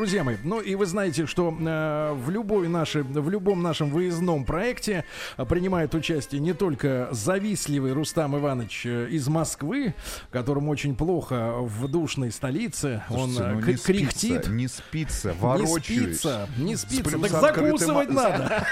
Друзья мои, ну и вы знаете, что э, в любой нашей, в любом нашем выездном проекте э, принимает участие не только завистливый Рустам Иванович э, из Москвы, которому очень плохо в душной столице, Слушайте, он ну э, не к- кряхтит. спится, не спится, Не ворочаюсь. спится, не спится. Так закусывать надо.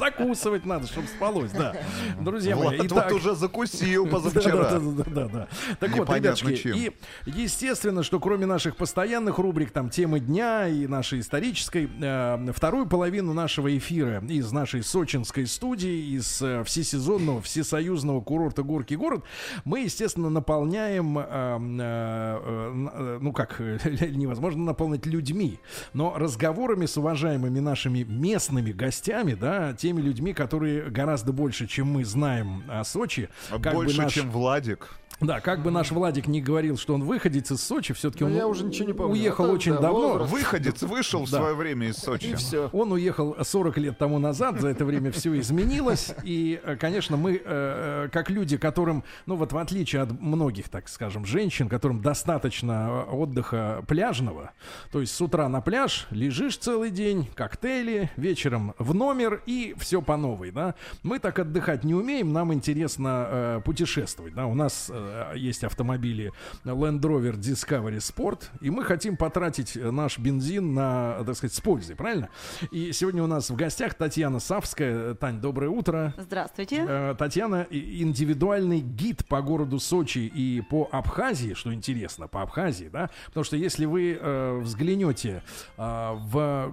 Закусывать надо, чтобы спалось, да. Друзья мои, итак, вот уже закусил позавчера. да, да, да. Так вот, чем. и естественно, что кроме наших постоянных рубрик, там, темы дня и нашей исторической, э, вторую половину нашего эфира из нашей сочинской студии, из э, всесезонного, всесоюзного курорта Горький город, мы, естественно, наполняем, э, э, ну как, невозможно наполнить людьми, но разговорами с уважаемыми нашими местными гостями, да, теми людьми, которые гораздо больше, чем мы знаем о Сочи. как бы А Больше, наш- чем Владик. Да, как бы наш Владик не говорил, что он выходец из Сочи, все-таки он я уже ничего не помню. уехал Это, очень да, давно. возраст. Выходец вышел в Да. свое время из Сочи. И все. Он уехал 40 лет тому назад, за это время все изменилось. И, э, конечно, мы, э, э, как люди, которым, ну вот в отличие от многих, так скажем, женщин, которым достаточно отдыха пляжного, то есть с утра на пляж, лежишь целый день, коктейли, вечером в номер и все по новой, да. Мы так отдыхать не умеем, нам интересно путешествовать, да. У нас есть автомобили Land Rover Discovery Sport, и мы хотим потратить э, наш бензин на, так сказать, с пользой, правильно? И сегодня у нас в гостях Татьяна Савская. Тань, доброе утро. Здравствуйте. Э, Татьяна индивидуальный гид по городу Сочи и по Абхазии, что интересно, по Абхазии, да, потому что если вы э, взглянете э, в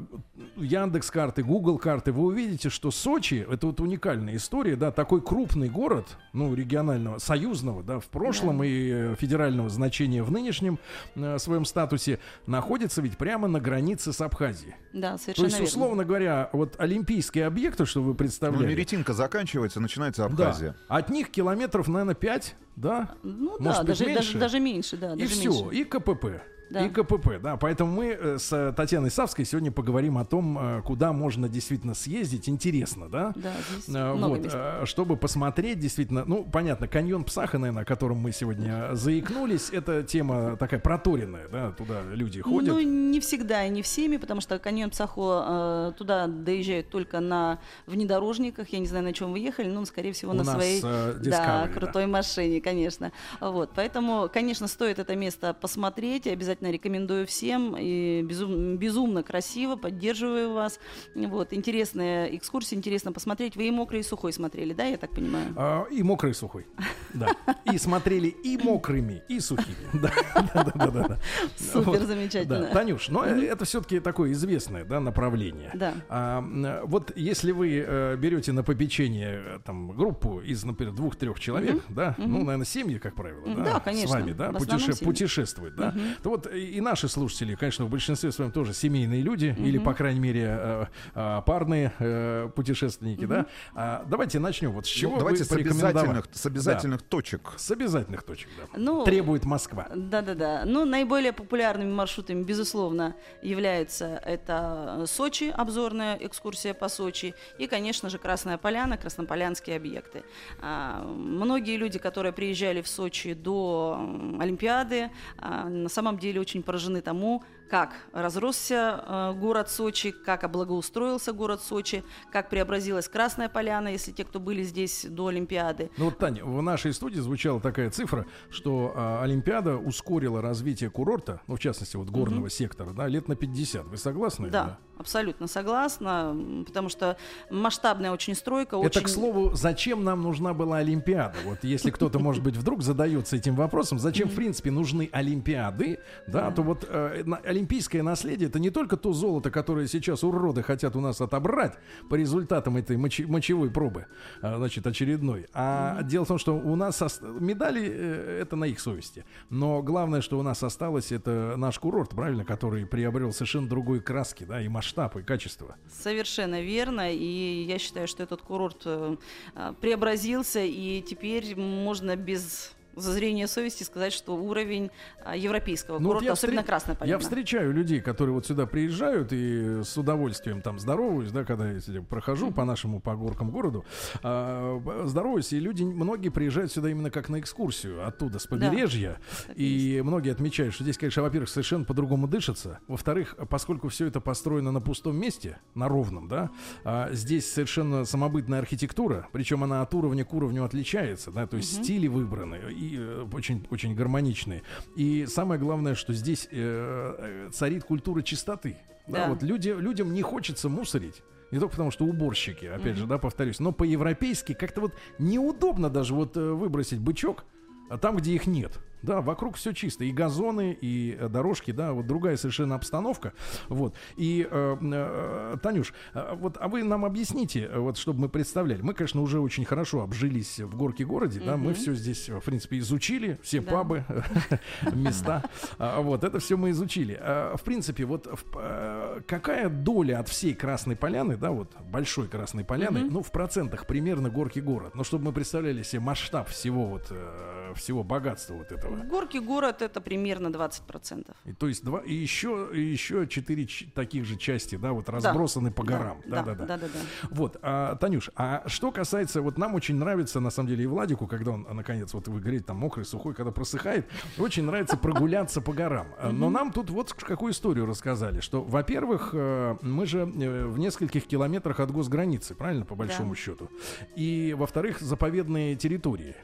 Яндекс карты, Google карты, вы увидите, что Сочи это вот уникальная история, да, такой крупный город, ну регионального, союзного, да, в прошлом и э, федерального значения в нынешнем э, своем статусе находится ведь прямо на границе с Абхазией. Да, То совершенно есть, верно. условно говоря, вот олимпийские объекты, что вы Ну, представляете, Меретинка заканчивается, начинается да. Абхазия. От них километров, наверное, 5, да? Ну Может да, быть, даже, меньше? даже, даже меньше, да. и все, меньше. и КПП. Да. И КПП, да. Поэтому мы э, с э, Татьяной Савской сегодня поговорим о том, э, куда можно действительно съездить. Интересно, да? Да, здесь Э, много Вот, мест. чтобы посмотреть, действительно, ну, понятно, каньон Псаха, наверное, о котором мы сегодня заикнулись, это тема такая проторенная, да, туда люди ходят. Ну, не всегда и не всеми, потому что каньон Псахо туда доезжают только на внедорожниках. Я не знаю, на чем вы ехали, но, скорее всего, У на своей да, Discovery, да. крутой машине, конечно. Вот, поэтому, конечно, стоит это место посмотреть. Я обязательно рекомендую всем. И безум- безумно красиво, поддерживаю вас. Вот, интересная экскурсия, интересно посмотреть. Вы и мокрый, и сухой смотрели, да, я так понимаю? А, и мокрый, и сухой. Да. И смотрели и мокрыми, и сухими. Да, да, да, да. Супер, замечательно. Танюш, но это все-таки такое известное направление. Да. А, вот если вы э, берете на попечение э, там, группу из, например, двух-трех человек, да, ну, наверное, семьи, как правило, да, да, с конечно. вами, да, В основном путеше- семьи. путешествуют, да, то вот и наши слушатели, конечно, в большинстве своем тоже семейные люди, или, по крайней мере, э, э, парные э, путешественники, да. А, давайте начнем. Вот с чего Ну, давайте вы с обязательных, с обязательных точек. Да, с обязательных точек, да. Ну, Требует Москва. Да-да-да. Ну, наиболее популярными маршрутами, безусловно, являются это Сочи, обзорная экскурсия по Сочи, и, конечно же, Красная Поляна, краснополянские объекты. А, многие люди, которые приезжали в Сочи до Олимпиады, а, на самом деле очень поражены тому, как разросся э, город Сочи, как облагоустроился город Сочи, как преобразилась Красная Поляна, если те, кто были здесь до Олимпиады. Ну вот, Таня, в нашей студии звучала такая цифра, что а, Олимпиада ускорила развитие курорта, ну, в частности, вот горного сектора, да, лет на 50. Вы согласны? Да, абсолютно согласна, потому что масштабная очень стройка. Это, очень... к слову, зачем нам нужна была Олимпиада? Вот если кто-то, может быть, вдруг задается этим вопросом, зачем, в принципе, нужны Олимпиады, да, то вот э, олимпийское наследие это не только то золото, которое сейчас уроды хотят у нас отобрать по результатам этой мочи- мочевой пробы, а, значит, очередной. А дело в том, что у нас ос- медали э, это на их совести. Но главное, что у нас осталось, это наш курорт, правильно, который приобрел совершенно другой краски, да, и масштаб, и качество. Совершенно верно. И я считаю, что этот курорт э, а, преобразился, и теперь можно без зазрения совести сказать, что уровень а, европейского Ну, вот курорта, я особенно встр- Красная Я Поляна. встречаю людей, которые вот сюда приезжают и с удовольствием там здороваюсь, да, когда я прохожу по нашему по горкам городу, а, здороваюсь, и люди, многие приезжают сюда именно как на экскурсию, оттуда, с побережья, Так и многие отмечают, что здесь, конечно, во-первых, совершенно по-другому дышится, во-вторых, поскольку все это построено на пустом месте, на ровном, да, а, здесь совершенно самобытная архитектура, причем она от уровня к уровню отличается, да, то есть стили выбраны и э, очень, очень гармоничные. И самое главное, что здесь э, э, царит культура чистоты. Да, Да. вот люди, людям не хочется мусорить. Не только потому, что уборщики, опять же, да, повторюсь, но по-европейски как-то вот неудобно даже вот э, выбросить бычок а там, где их нет. Да, вокруг все чисто. И газоны, и э, дорожки, да, вот другая совершенно обстановка. Вот. И, э, э, Танюш, э, вот, а вы нам объясните, вот, чтобы мы представляли. Мы, конечно, уже очень хорошо обжились в горке городе, да, мы все здесь, в принципе, изучили, все Да. пабы, места. А, Вот, это все мы изучили. А, В принципе, вот какая доля от всей Красной Поляны, да, вот большой Красной Поляны, ну, в процентах примерно горки город, но чтобы мы представляли себе масштаб всего вот, всего богатства вот этого. В Горке город это примерно 20%. И, то есть два, и еще, и еще четыре таких же части, да, вот разбросаны по горам. Да, да, да. да, да, да. Вот, а, Танюш, а что касается, вот нам очень нравится, на самом деле, и Владику, когда он, а, наконец, вот вы говорите, там мокрый, сухой, когда просыхает, очень нравится прогуляться по горам. А, Но нам тут вот какую историю рассказали, что, во-первых, э, мы же э, в нескольких километрах от госграницы, правильно, по большому Да. счету, и, во-вторых, заповедные территории.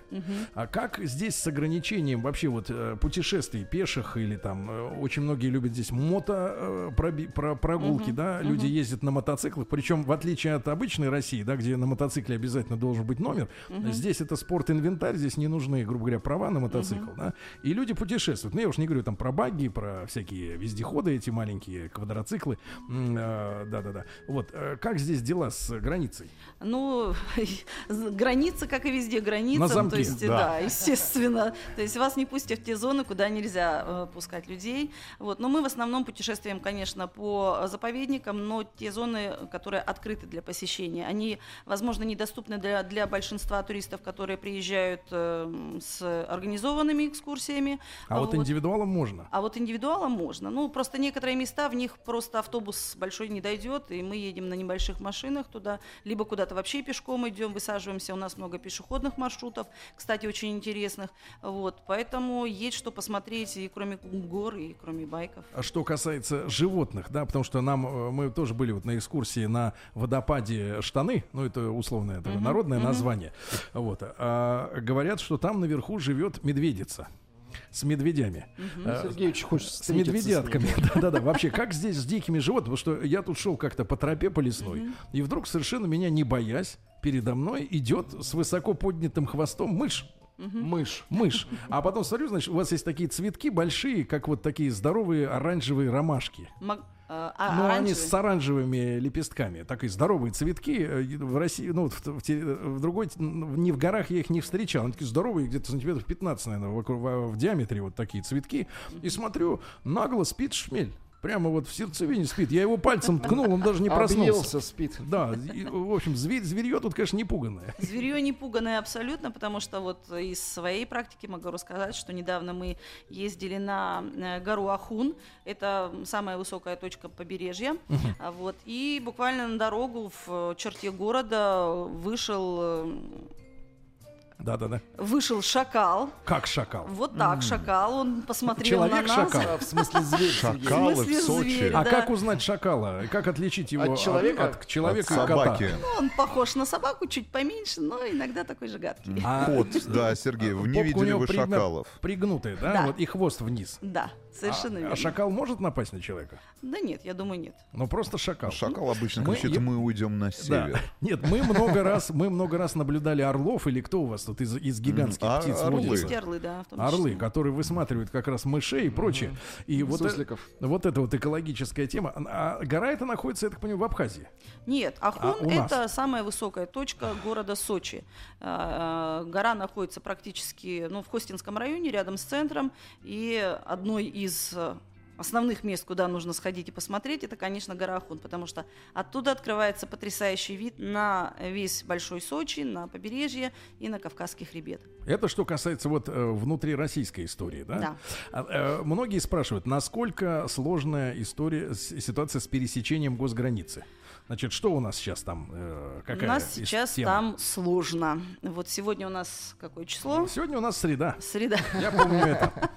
А как здесь с ограничением вообще вот э, путешествий пеших или там э, очень многие любят здесь мото э, проби- про- прогулки, да, люди ездят на мотоциклах, причем в отличие от обычной России, да, где на мотоцикле обязательно должен быть номер, здесь это спорт-инвентарь, здесь не нужны, грубо говоря, права на мотоцикл, да, и люди путешествуют. Ну я уж не говорю там про багги, про всякие вездеходы эти маленькие, квадроциклы, да-да-да. Вот как здесь дела с границей? Ну, граница, как и везде, граница. На замке, То есть, да. да. естественно. То есть вас не пустят в те зоны, куда нельзя э, пускать людей. Вот. Но мы в основном путешествуем, конечно, по заповедникам, но те зоны, которые открыты для посещения, они, возможно, недоступны для, для большинства туристов, которые приезжают э, с организованными экскурсиями. А вот индивидуалом можно. А вот индивидуалом можно. Ну, просто некоторые места, в них просто автобус большой не дойдет, и мы едем на небольших машинах туда, либо куда-то вообще пешком идем, высаживаемся. У нас много пешеходных маршрутов, кстати, очень интересных. Вот, поэтому есть что посмотреть и кроме гор, и кроме байков. А что касается животных, да, потому что нам э, мы тоже были вот на экскурсии на водопаде штаны, ну это условное это народное название, вот. а, говорят, что там наверху живет медведица с медведями. А, Сергей очень хочет с медведятками. Да-да-да. Вообще, как здесь с дикими животными? Потому что я тут шел как-то по тропе по лесной, и вдруг, совершенно меня не боясь, передо мной идет с высоко поднятым хвостом мышь. Мышь. Мышь. А потом смотрю, значит, у вас есть такие цветки большие, как вот такие здоровые оранжевые ромашки. Маг- э, а, Ну, они с оранжевыми лепестками. Такие здоровые цветки. Э, В России, ну, в, в в другой, не в горах я их не встречал. Они такие здоровые, где-то сантиметров 15, наверное, вокруг- в, в диаметре вот такие цветки. И смотрю, нагло спит шмель. Прямо вот в сердцевине спит. Я его пальцем ткнул, он даже не проснулся. Объелся, спит. Да, и, в общем, зверь, зверье тут, конечно, не пуганное. Зверье не пуганное абсолютно, потому что вот из своей практики могу рассказать, что недавно мы ездили на э, гору Ахун, это самая высокая точка побережья, А вот, и буквально на дорогу в черте города вышел, э, Да-да-да. вышел шакал, Как шакал. вот так шакал, он посмотрел на нас. Человек-шакал. В смысле зверь. Шакалы в Сочи. зверь, А как узнать шакала? Как отличить его От человека? от человека От и кота? собаки. Ну, он похож на собаку, чуть поменьше, но иногда такой же гадкий. А Кот, да, Сергей, вы не видели пригна- шакалов. Пригнутая, да? Да. Вот и хвост вниз. Да, Совершенно а, верно. а шакал может напасть на человека? Да нет, я думаю, нет. Ну просто шакал. Шакал обычно Мы- кричит, я- мы уйдем на Да. север. Нет, мы много раз, мы много раз наблюдали орлов или кто у вас тут из, из гигантских а- птиц орлы. водится? Есть орлы, да, в том Орлы, которые высматривают как раз мышей и прочее. И вот, э- вот эта вот экологическая тема. А гора эта находится, я так понимаю, в Абхазии. Нет, А Ахун нас? это самая высокая точка города Сочи. А, а, Гора находится практически ну, в Хостинском районе, рядом с центром. И одной из э, основных мест, куда нужно сходить и посмотреть, это, конечно, гора Ахун, потому что оттуда открывается потрясающий вид на весь Большой Сочи, на побережье и на Кавказский хребет. Это что касается вот э, внутрироссийской истории, да? Да. А, э, многие спрашивают, насколько сложная история, ситуация с пересечением госграницы. Значит, что у нас сейчас там? э, У какая нас ис- сейчас тема? там сложно. Вот сегодня у нас какое число? Сегодня у нас среда. Среда. Я помню это.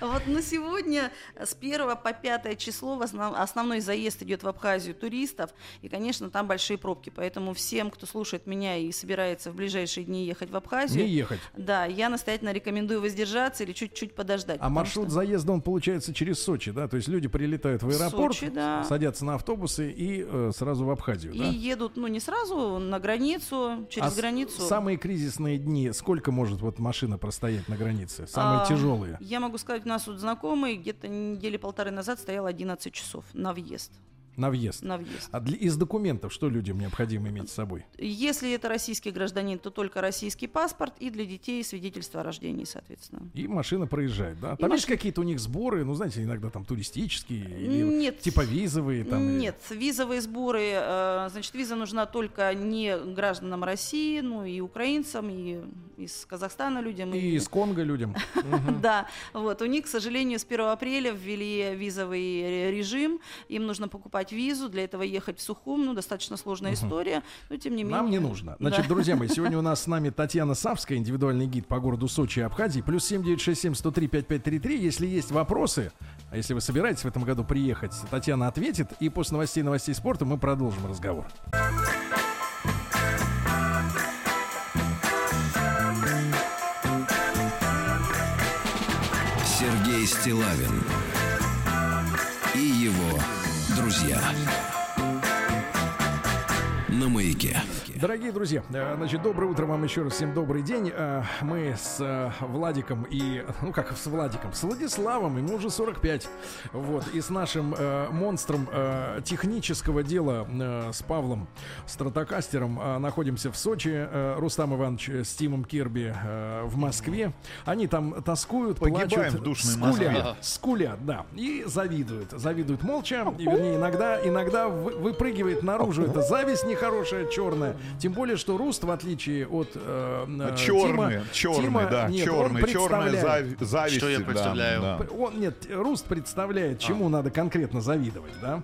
Вот на сегодня с 1 по 5 число в основ- основной заезд идет в Абхазию туристов. И, конечно, там большие пробки. Поэтому всем, кто слушает меня и собирается в ближайшие дни ехать в Абхазию, Не ехать. да, я настоятельно рекомендую воздержаться или чуть-чуть подождать. А маршрут что- заезда, он получается через Сочи, да? То есть люди прилетают в аэропорт, Сочи, да. садятся на автобусы и э, сразу в Абхазию, И да? едут, ну, не сразу, на границу, через А границу. Самые кризисные дни, сколько может вот машина простоять на границе? Самые А, тяжелые? Я могу сказать, у нас тут знакомый где-то недели полторы назад стоял 11 часов на въезд. На въезд. На въезд. А для, из документов что людям необходимо иметь с собой? Если это российский гражданин, то только российский паспорт и для детей свидетельство о рождении, соответственно. И машина проезжает, да? Там И есть какие-то у них сборы, ну, знаете, иногда там туристические или Нет. типа визовые там. или- Нет, визовые сборы, э, значит, виза нужна только не гражданам России, ну и украинцам, и из Казахстана людям. И из Конго людям. Да, вот у них, к сожалению, с 1 апреля ввели визовый ре- режим, им нужно покупать визу, для этого ехать в Сухум, ну достаточно сложная история, но тем не менее. Нам не нужно. Значит, Да. друзья мои, сегодня у нас с нами Татьяна Савская, индивидуальный гид по городу Сочи и Абхазии. Плюс 7967 103 5533. Если есть вопросы, а если вы собираетесь в этом году приехать, Татьяна ответит. И после новостей новостей спорта мы продолжим разговор. Сергей Стилавин друзья. На маяке. Дорогие друзья, э, значит, доброе утро вам еще раз. Всем добрый день. Э, Мы с э, Владиком и, ну как с Владиком, с Владиславом, ему уже 45. Вот, и с нашим монстром технического дела, с Павлом Стратокастером, находимся в Сочи. Рустам Иванович с Тимом Кирби в Москве. Они там тоскуют, Погибаем плачут, в душной скулят, Москве. скулят, да, и завидуют. Завидуют молча, и, вернее, иногда, иногда вы- выпрыгивает наружу эта зависть нехорошая, черная. Тем более, что Руст, в отличие от э, э, Черный, Тима- черный, Тима, да, нет, он черный, черная представляет- зави- зависть. Что я да, представляю? да. он, нет, Руст представляет, чему надо конкретно завидовать, да.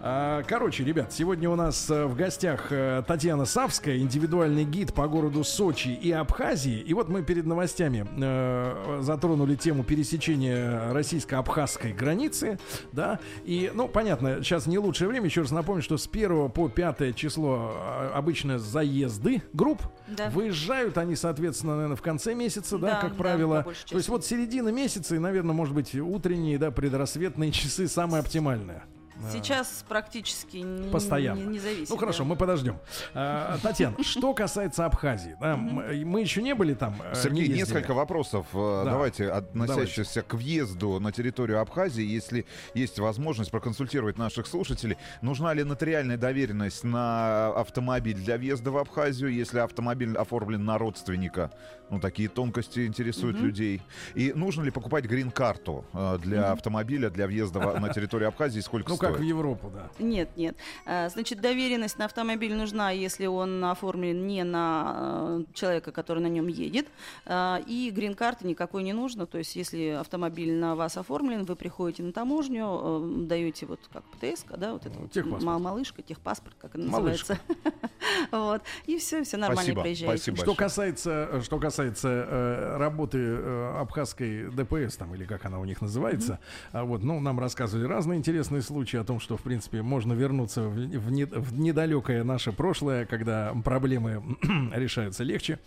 А, короче, ребят, сегодня у нас э, в гостях э, Татьяна Савская, индивидуальный гид по городу Сочи и Абхазии. И вот мы перед новостями э, затронули тему пересечения российско-абхазской границы, да. И, ну, понятно, сейчас не лучшее время. Еще раз напомню, что с 1 по 5 число э, обычно заезды групп. Да. Выезжают они, соответственно, наверное, в конце месяца, да, Да, как да, правило. То есть вот середина месяца и, наверное, может быть, утренние, да, предрассветные часы самые оптимальные. Сейчас практически не, Постоянно. не, не зависит. Ну хорошо, да. мы подождем. А, Татьяна, что касается Абхазии, да, мы еще не были там. э, не Сергей, ездили. несколько вопросов, э, Да. давайте, относящихся к въезду на территорию Абхазии. Если есть возможность проконсультировать наших слушателей, нужна ли нотариальная доверенность на автомобиль для въезда в Абхазию, если автомобиль оформлен на родственника? Ну, такие тонкости интересуют людей. И нужно ли покупать грин-карту э, для автомобиля для въезда на территорию Абхазии? Сколько Ну стоит? Как в Европу, да. Нет, нет. А, Значит, доверенность на автомобиль нужна, если он оформлен не на э, человека, который на нем едет. А, И грин-карты никакой не нужно. То есть, если автомобиль на вас оформлен, вы приходите на таможню, э, даете вот как ПТС, да, вот это вот Техпаспорт. ма- малышка, техпаспорт, как Малышка. называется. Вот. И все, все нормально Спасибо, проезжаете. спасибо. Что касается, что касается э, работы э, абхазской ДПС, там, или как она у них называется, а вот, ну, нам рассказывали разные интересные случаи. Случае о том, что, в принципе, можно вернуться в, в, не- в недалекое наше прошлое, когда проблемы решаются легче,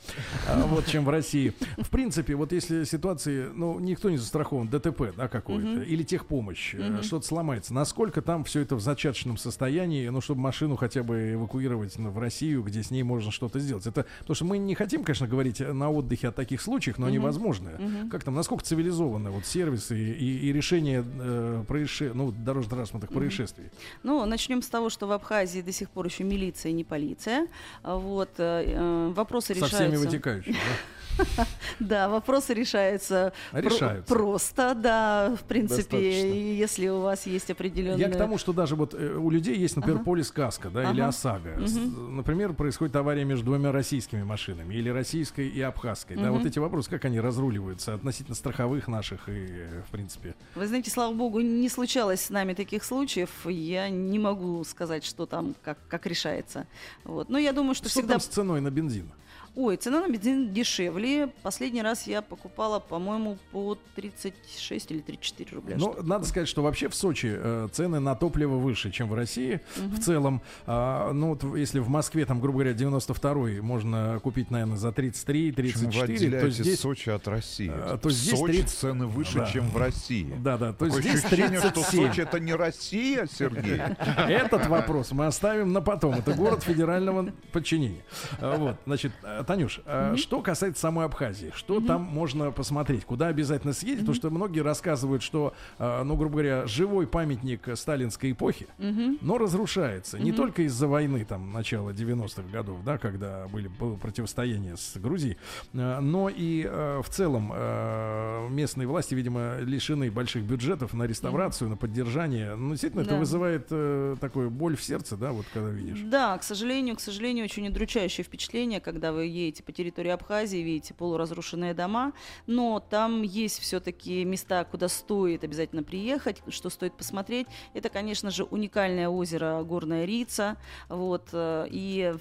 а, вот, чем в России. В принципе, вот если ситуации, ну, никто не застрахован, ДТП, да, какой-то, или техпомощь, э, что-то сломается, насколько там все это в зачаточном состоянии, ну, чтобы машину хотя бы эвакуировать ну, в Россию, где с ней можно что-то сделать. Это, потому что мы не хотим, конечно, говорить на отдыхе о таких случаях, но они возможны. Как там, насколько цивилизованы вот сервисы и, и решение э, происше- ну, дорожно-транспортных происшествий? Ну, начнем с того, что в Абхазии до сих пор еще милиция, не полиция. А Вот, э, э, вопросы Со решаются. всеми вытекающими. да? Да, вопросы решаются, про- Решаются. просто, да, в принципе, если у вас есть определенные... Я к тому, что даже вот э, у людей есть, например, Ага. полис каска, да, или Ага. ОСАГО. С- Например, происходит авария между двумя российскими машинами, или российской и абхазской. Да, вот эти вопросы, как они разруливаются относительно страховых наших и, в принципе. Вы знаете, слава богу, не случалось с нами таких случаев. Я не могу сказать, что там, как, как решается. Вот. Но я думаю, что, Что всегда... там с ценой на бензин? Ой, цена на бензин дешевле. Последний раз я покупала, по-моему, по 36 или 34 рубля. Ну, надо такое. сказать, что вообще в Сочи э, цены на топливо выше, чем в России в целом. А, ну, вот если в Москве, там, грубо говоря, 92-й можно купить, наверное, за 33, Почему вы 34, то здесь... Сочи от России? А, то В здесь Сочи 30 цены выше, Да. чем в России. Да, да, то есть Такое здесь ощущение, что 37. Сочи это не Россия, Сергей. Этот вопрос мы оставим на потом. Это город федерального подчинения. А, Вот, значит, Танюш, а, что касается самой Абхазии, что там можно посмотреть, куда обязательно съездить, потому что многие рассказывают, что, а, ну, грубо говоря, живой памятник сталинской эпохи, но разрушается не только из-за войны там начала 90-х годов, да, когда были было противостояние с Грузией, а, но и в целом местные власти, видимо, лишены больших бюджетов на реставрацию, на поддержание. Ну, действительно, это Да. вызывает э, такую боль в сердце, да, вот когда видишь. Да, к сожалению, к сожалению, очень удручающее впечатление, когда вы едете по территории Абхазии, видите полуразрушенные дома, но там есть все-таки места, куда стоит обязательно приехать, что стоит посмотреть. Это, конечно же, уникальное озеро Горная Рица, вот, э, и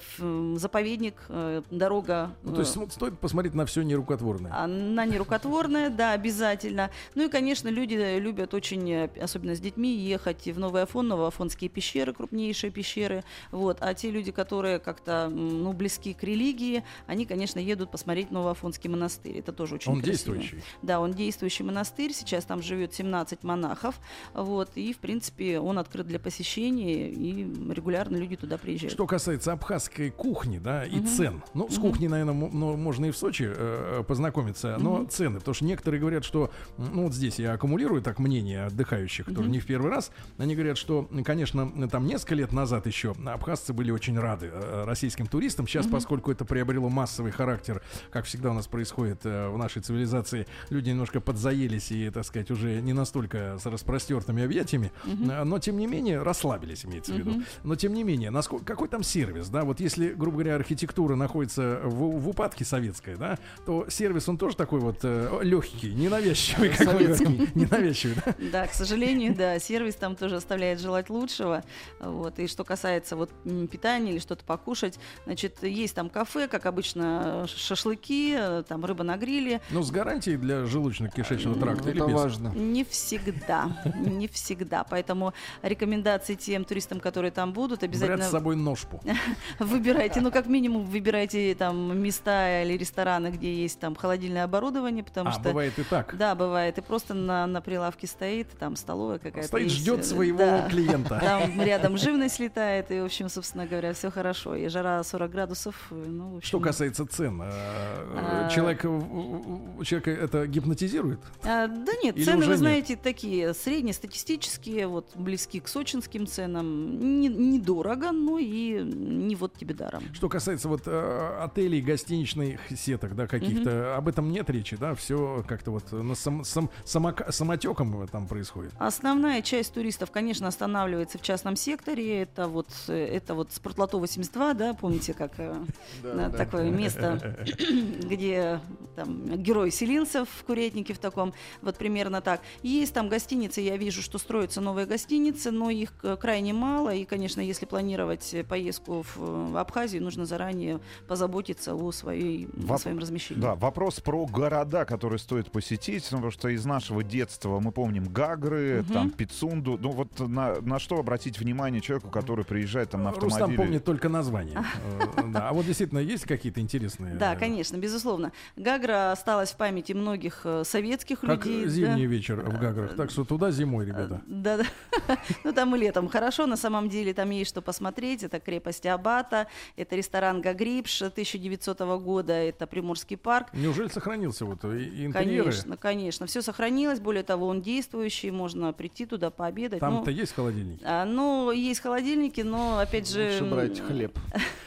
заповедник, э, дорога Ну, то есть э, стоит посмотреть на все нерукотворное. она нерукотворная, да, обязательно. Ну и, конечно, люди любят очень, э, особенно с детьми, ехать в Новый Афон, Новоафонские пещеры, крупнейшие пещеры. Вот. А те люди, которые как-то ну, близки к религии, они, конечно, едут посмотреть Новоафонский монастырь. Это тоже очень Он красиво. действующий. Да, он действующий монастырь. Сейчас там живет 17 монахов. Вот. И, в принципе, он открыт для посещения, и регулярно люди туда приезжают. Что касается абхазской кухни, да, и цен. Ну, с кухней, наверное, можно и в Сочи э, познакомиться, но цены, потому что некоторые говорят, что, ну, вот здесь я аккумулирую так мнение отдыхающих, которые не в первый раз, они говорят, что, конечно, там несколько лет назад еще абхазцы были очень рады э, российским туристам. Сейчас, поскольку это приобрело массовый характер, как всегда у нас происходит э, в нашей цивилизации, люди немножко подзаелись и, так сказать, уже не настолько с распростертыми объятиями, э, но тем не менее расслабились, имеется в виду. Но тем не менее, насколько, какой там сервис, да? Вот если, грубо говоря, архитектура находится в, в упадке советской, да, то сервис он тоже такой вот легкий, ненавязчивый, как говорим. Ненавязчивый, да? Да, к сожалению, да, сервис там тоже оставляет желать лучшего. Вот. И что касается вот питания или что-то покушать, значит, есть там кафе, как обычно, ш- шашлыки, э, там рыба на гриле. Ну, с гарантией для желудочно-кишечного тракта или Это без? важно. Не всегда, не всегда. Поэтому рекомендации тем туристам, которые там будут, Брать обязательно с собой ножпу. выбирайте, ну как минимум выбирайте там места или рестораны, где есть там холодильное оборудование, потому А, что бывает и так. да, бывает, и просто на, на прилавке стоит, там столовая какая-то. Стоит, есть, ждет э, своего да. клиента. Там рядом живность летает, и, в общем, собственно говоря, все хорошо. И жара 40 градусов, э, ну, в общем... Что касается цен, э, А. человек, человека это гипнотизирует? А, да нет, Или цены, вы нет? знаете, такие среднестатистические, вот близки к сочинским ценам. Не- Недорого, но и не вот тебе даром. Что касается вот э, отелей, гостиничных сеток, да, каких-то, об этом нет речи, да, все как-то вот на сам, сам- самока- самотеком там происходит. Основная часть туристов, конечно, останавливается в частном секторе. Это вот, э, это вот спортлото 82, да, помните, как э, э, такое место, где там герой селился в курятнике в таком, вот примерно так. Есть там гостиницы, я вижу, что строятся новые гостиницы, но их э, крайне мало, и, конечно, если планировать поездку в, Абхазию, нужно заранее позаботиться о, своей, о Воп- своем размещении. Да, вопрос про города, которые стоит посетить, ну, потому что из нашего детства мы помним Гагры, Мгм. там Пицунду. Ну вот на, на что обратить внимание человеку, который приезжает там на автомобиле? Рустам помнит только название. Э, Да, а вот действительно есть какие-то интересные. Да, э, конечно, безусловно. Гагра осталась в памяти многих э, советских Как людей. да. зимний вечер в Гаграх. Так что туда зимой, ребята. Да, да. Ну, там и летом хорошо. На самом деле там есть что посмотреть. Это крепость Абата, это ресторан Гагрипш 1900 года, это Приморский парк. Неужели сохранился вот интерьеры? Конечно, конечно. Все сохранилось. Более того, он действующий. Можно прийти туда пообедать. Ну, Там-то есть холодильник? а, ну, есть холодильники, но, опять же, Лучше брать хлеб.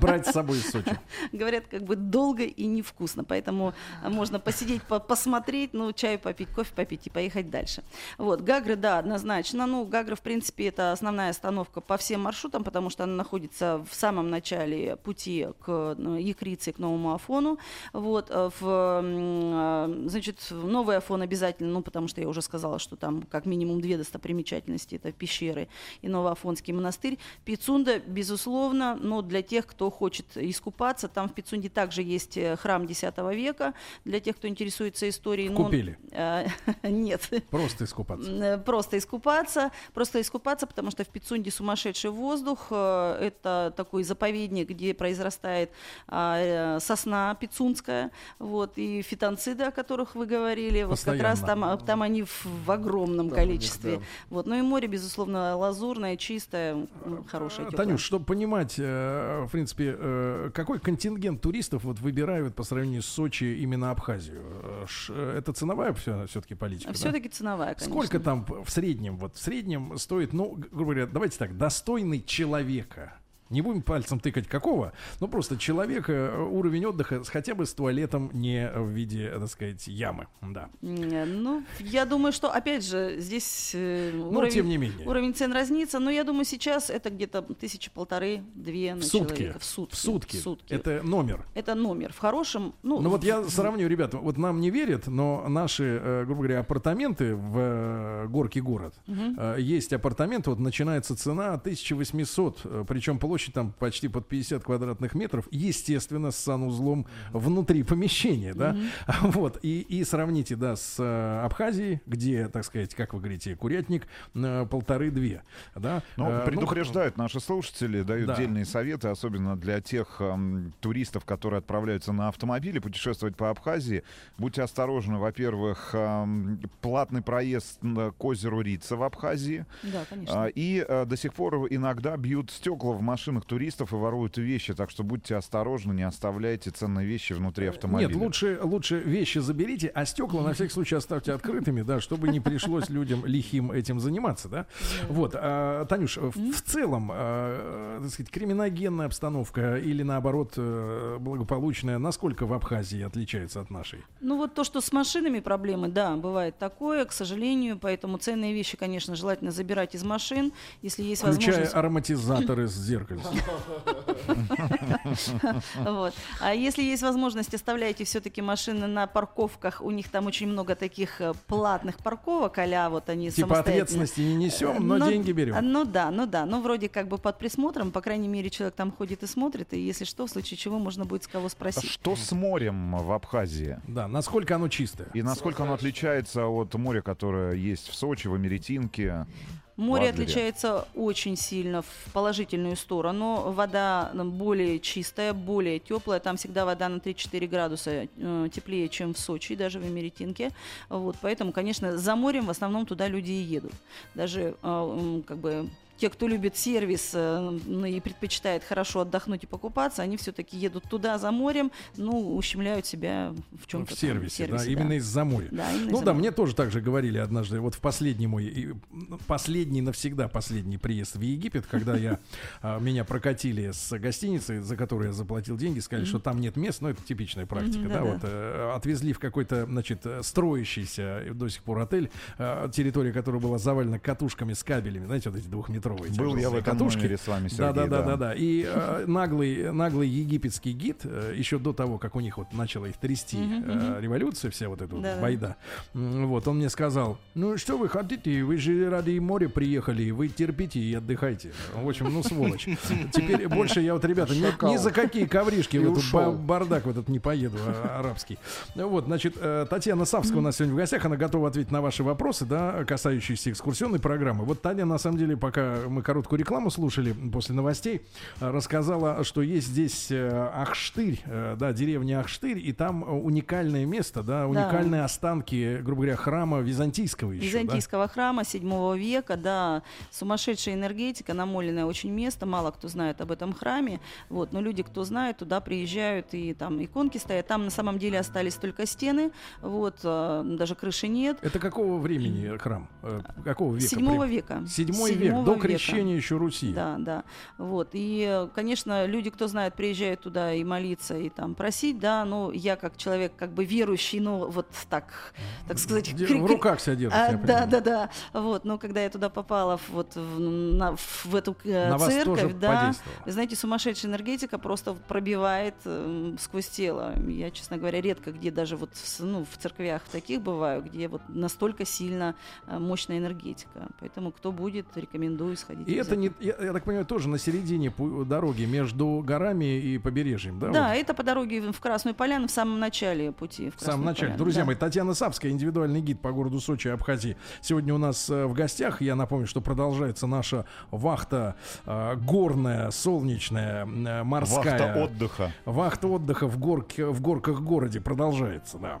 Брать с собой из Сочи. говорят, как бы долго и невкусно. Поэтому можно посидеть, по- посмотреть, ну, чай попить, кофе попить и поехать дальше. Вот, Гагры, да, однозначно. Ну, Гагра, в принципе, это основная остановка по всем маршрутам, потому что она находится в самом начале пути к ну, Якрице, к Новому Афону. Вот, э, в, а, значит, Новый Афон обязательно, ну, потому что я уже сказала, что там как минимум две достопримечательности, это пещеры и Новоафонский монастырь. Пицунда, безусловно, но для тех, кто хочет искупаться, там в Пицунде также есть э, храм X века, для тех, кто интересуется историей. Купили? Э, Нет. Просто искупаться. М, Просто искупаться, просто искупаться, потому что в Пицунде сумасшедший воздух. э, Это такой заповедник, где произрастает а, э, сосна пицунская, вот, и фитонциды, о которых вы говорили. Вот как раз там, Постоянно. а, там они в, в огромном Там у них, количестве. да. Вот. Ну и море, безусловно, лазурное, чистое, хорошее, теплое. Танюш, чтобы понимать, э, в принципе, э, какой контингент туристов вот выбирают по сравнению с Сочи именно Абхазию? Э, э, Это ценовая все-таки политика? да? Все-таки ценовая, конечно. Сколько там в среднем, вот в среднем стоит, ну, грубо говоря, давайте так, достойный человека. Не будем пальцем тыкать какого, но просто человека, э, уровень отдыха хотя бы с туалетом не в виде, так сказать, ямы. Да. Ну, я думаю, что, опять же, здесь Но уровень, тем не менее. уровень цен разнится, но я думаю, сейчас это где-то тысячи полторы-две на В сутки. человека. В сутки. В сутки. В сутки. Это номер. Это номер. В хорошем, ну, Ну вот я сравню, ребята, вот нам не верят, но наши, э, грубо говоря, апартаменты в Горке город, э, есть апартаменты, вот начинается цена 1800, э, причем площадь там почти под 50 квадратных метров, естественно, с санузлом внутри помещения, да, вот, и, и сравните, да, с э, Абхазией, где, так сказать, как вы говорите, курятник, э, полторы-две, да. Ну, Э, предупреждают наши слушатели, дают Да. дельные советы, особенно для тех эм, туристов, которые отправляются на автомобиле путешествовать по Абхазии. Будьте осторожны, во-первых, эм, платный проезд на- к озеру Рица в Абхазии. Да, конечно. А, И э, до сих пор иногда бьют стекла в машинах туристов и воруют вещи, так что будьте осторожны, не оставляйте ценные вещи внутри автомобиля. Нет, лучше, лучше вещи заберите, а стекла на всякий случай оставьте открытыми, да, чтобы не пришлось людям лихим этим заниматься, да. Вот, а, Танюш, в, в целом, а, так сказать, криминогенная обстановка или наоборот э, благополучная, насколько в Абхазии отличается от нашей? Ну вот то, что с машинами проблемы, да, бывает такое, к сожалению, поэтому ценные вещи, конечно, желательно забирать из машин, если есть Включая возможность. ароматизаторы с зеркальцем. Вот. А если есть возможность, оставляйте все-таки машины на парковках. У них там очень много таких э, платных парковок, а вот они Типа ответственности не несем, но Ну, деньги берем. Ну да, ну да. Ну вроде как бы под присмотром, по крайней мере, человек там ходит и смотрит, и если что, в случае чего можно будет с кого спросить. Что с морем в Абхазии? Да, насколько оно чистое? И насколько оно отличается от моря, которое есть в Сочи, в Америтинке? Море отличается очень сильно в положительную сторону. Вода более чистая, более теплая. Там всегда вода на 3-4 градуса э, теплее, чем в Сочи, даже в Америтинке. Вот, поэтому, конечно, за морем в основном туда люди и едут. Даже э, как бы те, кто любит сервис э, ну, и предпочитает хорошо отдохнуть и покупаться, они все-таки едут туда за морем, ну, ущемляют себя в чем-то. В сервисе, да, именно из-за моря. Да, именно Ну из-за да, моря. мне тоже так же говорили однажды, вот в последний мой, м, последний навсегда последний приезд в Египет, когда я, а, меня прокатили с гостиницы, за которую я заплатил деньги, сказали, что там нет мест, ну это типичная практика, да, вот э, отвезли в какой-то, значит, э, строящийся до сих пор отель, территория которой была завалена катушками с кабелями, знаете, вот эти двухметровые полуторалитровые Был я в этом катушки. номере с вами, Да, Сергей. да, да, да, да. И э, наглый, наглый египетский гид, э, еще до того, как у них вот начала их трясти э, революция, вся вот эта вот байда. Вот, он мне сказал, ну что вы хотите, вы же ради моря приехали, вы терпите и отдыхайте. В общем, ну сволочь. Теперь больше я вот, ребята, ни, ни за какие ковришки в этот бардак в этот не поеду, а, арабский. Вот, значит, э, Татьяна Савская у нас сегодня в гостях, она готова ответить на ваши вопросы, да, касающиеся экскурсионной программы. Вот Таня, на самом деле, пока мы короткую рекламу слушали после новостей, э, рассказала, что есть здесь э, Ахштырь, э, да, деревня Ахштырь, и там э, уникальное место, да, уникальные останки, грубо говоря, храма византийского еще. да? Византийского храма 7 века, да, сумасшедшая энергетика, намоленное очень место, мало кто знает об этом храме, вот, но люди, кто знает, туда приезжают, и там иконки стоят, там на самом деле остались только стены, вот, э, даже крыши нет. Это какого времени храм? Э, Какого века? Седьмого века. Седьмой век, до века. Крещения еще Руси. Да, да. Вот. И, э, конечно, люди, кто знает, приезжают туда и молиться, и там просить, да, но я как человек как бы верующий, ну, вот так, так сказать, Де- кри- В руках себя держите. А, да, да, да. Вот, но когда я туда попала, вот в, на- в эту э, На церковь, да, вы знаете, сумасшедшая энергетика просто пробивает эм, сквозь тело. Я, честно говоря, редко где даже вот в, ну, в церквях таких бываю, где вот настолько сильно э, мощная энергетика. Поэтому кто будет, рекомендую сходить. И это не, я, я так понимаю, тоже на середине дороги между горами и побережьем, да? Да, вот? это по дороге в Красную Поляну в самом начале пути. В В самом начале. Поляну, Друзья да. мои, Татьяна Савская, индивидуальный гид по городу Сочи и Абхазии. Сегодня у нас э, в гостях. Я напомню, что продолжается наша вахта э, горная, солнечная, э, морская. Вахта отдыха. Вахта отдыха в, горке, в горках городе продолжается, да.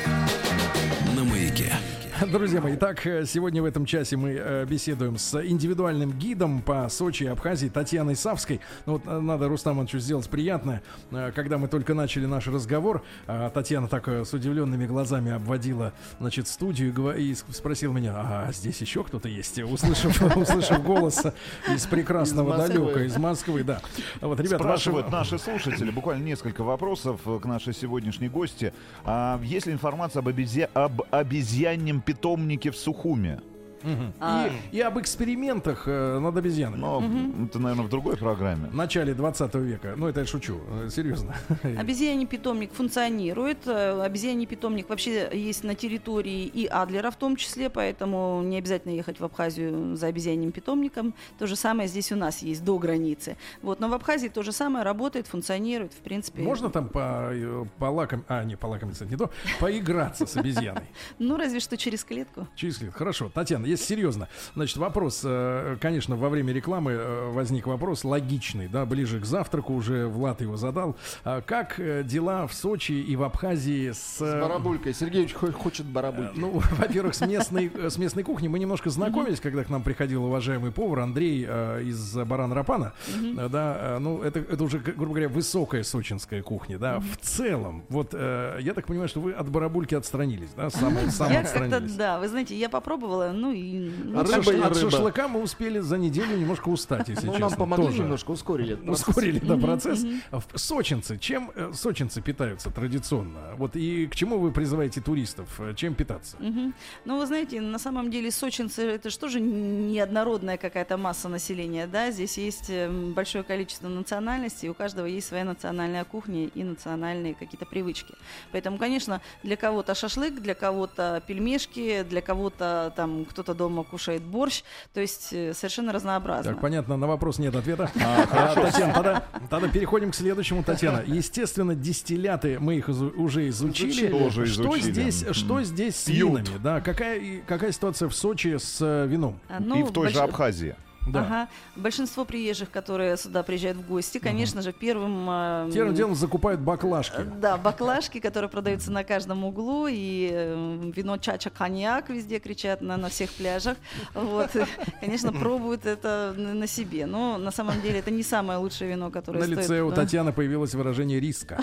Друзья мои, итак, э, сегодня в этом часе мы э, беседуем с индивидуальным гидом по Сочи и Абхазии Татьяной Савской. Ну вот э, надо Рустам Ивановичу сделать приятное. Когда мы только начали наш разговор, э, Татьяна так с удивленными глазами обводила, значит, студию и спросила меня, а здесь еще кто-то есть? Услышав, услышав голос из прекрасного Из далека, из Москвы, да. Вот, ребята, Спрашивают ваши- наши слушатели, буквально несколько вопросов к нашей сегодняшней гости. А, есть ли информация об, обезья... об обезьяньем питомнике в Сухуме? Мгм. А. И, и об экспериментах э, над обезьянами. Но это, наверное, в другой программе. В начале 20 века. Ну, это я шучу, э, серьезно. Обезьяний питомник функционирует. Э, Обезьяний питомник вообще есть на территории и Адлера в том числе, поэтому не обязательно ехать в Абхазию за обезьяним питомником. То же самое здесь у нас есть до границы. Вот, но в Абхазии то же самое работает, функционирует, в принципе. Можно там по, э, полаком... А, не, полакомиться, не то. Поиграться с обезьяной. Ну, разве что через клетку. Через лет. Хорошо. Татьяна, если серьезно. Значит, вопрос, э, конечно, во время рекламы э, возник вопрос логичный, да, ближе к завтраку уже Влад его задал. А Как э, дела в Сочи и в Абхазии с... С барабулькой. Сергеевич хо- хочет барабульки. Ну, во-первых, с местной, с местной кухней мы немножко знакомились, когда к нам приходил уважаемый повар Андрей из Баран Рапана. Э, Да, ну, это, это уже, грубо говоря, высокая сочинская кухня, да. В целом, вот, я так понимаю, что вы от барабульки отстранились, да, сам, сам я как-то, да, вы знаете, я попробовала, ну и... ну, А От, рыба шаш- и от рыба. шашлыка мы успели за неделю немножко устать, если Ну, честно. нам помогли тоже. немножко, ускорили. этот процесс. Ускорили, да, процесс. В- Сочинцы, чем э, сочинцы питаются традиционно? Вот и к чему вы призываете туристов? Э, Чем питаться? Мгм. Ну, вы знаете, на самом деле сочинцы это же тоже неоднородная какая-то масса населения, да, здесь есть эм, большое количество национальностей, у каждого есть своя национальная кухня и национальные какие-то привычки. Поэтому, конечно, для кого-то шашлык, для кого-то пельмешки, для кого-то там кто-то дома кушает борщ, то есть э, совершенно разнообразно. Так, понятно, на вопрос нет ответа. А, Татьяна, тогда, тогда переходим к следующему, Татьяна. Естественно, дистилляты мы их изу- уже изучили. Тоже что изучили. здесь, что здесь с Пьют. винами? Да, какая, и- какая ситуация в Сочи с э, вином? А, ну, И в той же Абхазии. Да. Ага. Большинство приезжих, которые сюда приезжают в гости, конечно же, первым... э, Первым делом закупают баклажки. Да, баклажки, которые продаются на каждом углу, и э, вино чача коньяк везде кричат на, на всех пляжах. Вот, и, конечно, пробуют это на, себе. Но на самом деле это не самое лучшее вино, которое На стоит. лице у да. Татьяны появилось выражение риска.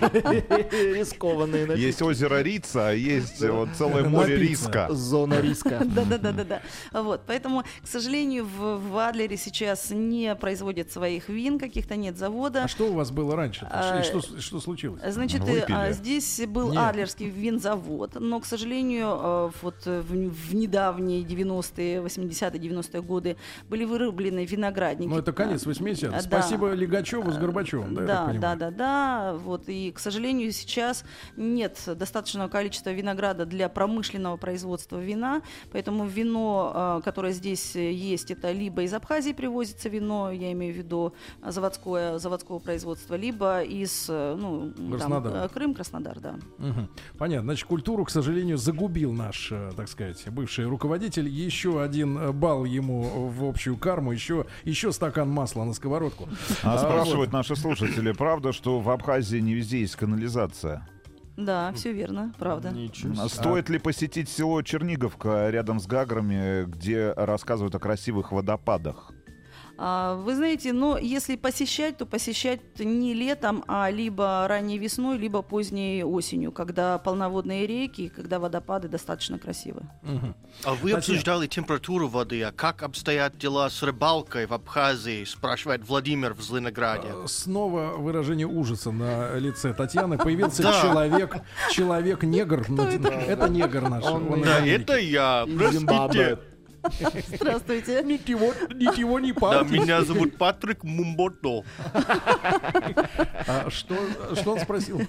Рискованные напитки. Есть озеро Рица, а есть вот целое море риска. Зона риска. Да, да, да, да, да. Вот, поэтому, к сожалению, в в, в Адлере сейчас не производят своих вин, каких-то нет завода. А что у вас было раньше? А, И что, что случилось? Значит, Выпили. э, а, здесь был Нет. Адлерский винзавод, но, к сожалению, э, вот э, в, в недавние 90-е, 80-е, 90-е годы были вырублены виноградники. Ну, это конец 80-х. Да. Спасибо Лигачеву с Горбачевым, да, Да, да, да, да. Вот, и, к сожалению, сейчас нет достаточного количества винограда для промышленного производства вина, поэтому вино, э, которое здесь э, есть, это либо из Абхазии привозится вино, я имею в виду э, заводское, заводского производства, либо из э, ну, там, Краснодара. э, Крым, Краснодар, да. Мгм. Понятно. Значит, культуру, к сожалению, загубил наш, так сказать, бывший руководитель. Еще один балл ему в общую карму, еще, еще стакан масла на сковородку. А А, спрашивают наши слушатели, правда, что в Абхазии не везде есть канализация? Да, все верно, правда. Ничего А. Стоит ли посетить село Черниговка рядом с Гаграми, где рассказывают о красивых водопадах? А, Вы знаете, но если посещать, то посещать не летом, а либо ранней весной, либо поздней осенью, когда полноводные реки, когда водопады достаточно красивы. Мгм. А вы Татьяна. обсуждали температуру воды, а как обстоят дела с рыбалкой в Абхазии, спрашивает Владимир в Зеленограде. Э, Снова выражение ужаса на лице Татьяны. Появился Да. человек, человек-негр. Это негр наш. Он он из Да, это я, простите. Здравствуйте. Ничего, ничего не Да, пахнет. меня зовут Патрик Мумбото. А что, что он спросил?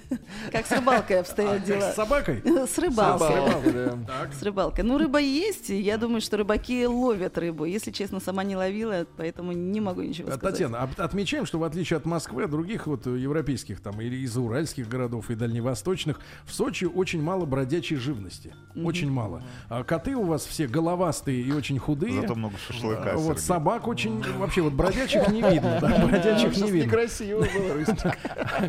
Как с рыбалкой обстоят С дела? собакой? С рыбалкой. Да. С рыбалкой. Ну, рыба есть. и Я думаю, что рыбаки ловят рыбу. Если честно, сама не ловила, поэтому не могу ничего А, сказать. Татьяна, об- отмечаем, что в отличие от Москвы, других вот э, европейских там или из уральских городов и дальневосточных, в Сочи очень мало бродячей живности. Очень мало. А коты у вас все головастые и очень худые. Зато много шашлыка, А, Вот Сергей. собак очень вообще вот бродячих не видно, да, бродячих не видно. некрасиво было.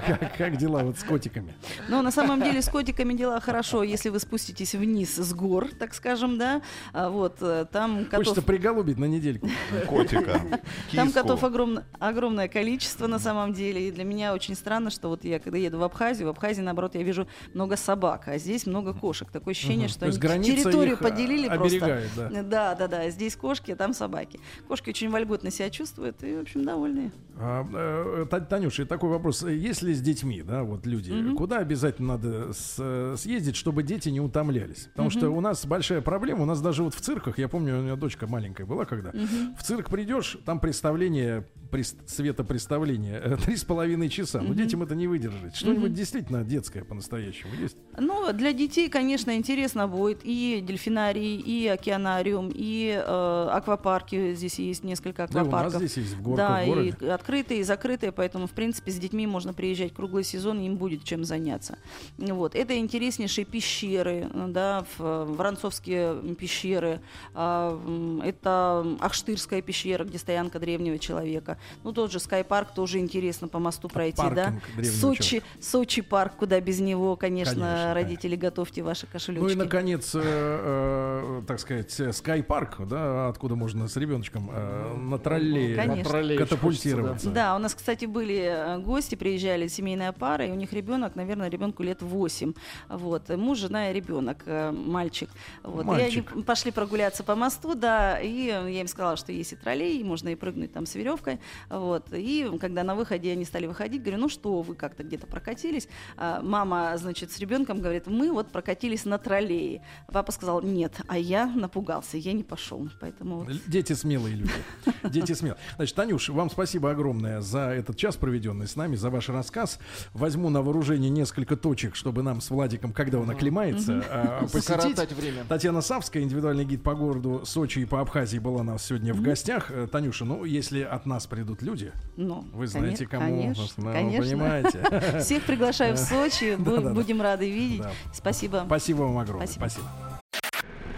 Как, как дела вот с котиками? Но на самом деле с котиками дела хорошо, если вы спуститесь вниз с гор, так скажем, да. А Вот э, там котов Хочется приголубить на недельку. Котика. Там котов огромно- огромное количество на самом деле. И для меня очень странно, что вот я когда еду в Абхазию, в Абхазии, наоборот, я вижу много собак, а здесь много кошек. Такое ощущение, что они территорию поделили оберегает, просто. да. Да, да, да. Здесь кошки, а там собаки. Кошки очень вольготно себя чувствуют и, в общем, довольны. А, э, Та- Танюша, такой вопрос. Если с детьми, да, вот люди, куда обязательно надо с- э, съездить, чтобы дети не утомлялись? Потому что у нас большая проблема, у нас даже вот в цирках, я помню, у меня дочка маленькая была, когда в цирк придешь, там представление, прес- светопредставление, э, три с половиной часа. Ну, детям это не выдержать. Что-нибудь действительно детское по-настоящему есть? Ну, для детей, конечно, интересно будет и дельфинарий, и океанариум, и э, аквапарки. Здесь есть несколько Да, у нас аквапарков. здесь есть в гор- Да, в городе. и открытые, и закрытые, поэтому, в принципе, с детьми можно приезжать круглый сезон, и им будет чем заняться. Вот. Это интереснейшие пещеры, да, в, Воронцовские пещеры, м, это Ахштырская пещера, где стоянка древнего человека. Ну, тот же Скайпарк тоже интересно по мосту пройти, да. паркинг Сочи, Сочи парк, куда без него, конечно, Конечно, родители, готовьте ваши кошелечки. Ну и, наконец, э, э, так сказать, э, скайпарк, да, откуда можно с ребеночком э, на. На троллее катапультироваться. Да, у нас, кстати, были э, гости, приезжали семейная пара, и у них ребенок, наверное, ребенку лет 8. Вот, муж, жена и ребенок, э, мальчик. Вот. Мальчик. И они пошли прогуляться по мосту, да, и я им сказала, что есть и троллей, и можно и прыгнуть там с веревкой. Вот. И когда на выходе они стали выходить, говорю, ну что, вы как-то где-то прокатились? А мама, значит, с ребенком говорит, мы вот прокатились на троллее. Папа сказал, нет, а я напугался, я не пошел. Поэтому вот Дети смелые люди. Дети смелые. Значит, Танюш, вам спасибо огромное за этот час, проведенный с нами, за ваш рассказ. Возьму на вооружение несколько точек, чтобы нам с Владиком, когда он оклемается, а, посетить. Время. Татьяна Савская, индивидуальный гид по городу Сочи и по Абхазии, была у нас сегодня в гостях. Э, Танюша, ну, если от нас придут люди, ну, вы знаете, кому. Конечно, понимаете. Всех приглашаю в Сочи, будем рады видеть. Спасибо. Спасибо вам огромное. Спасибо.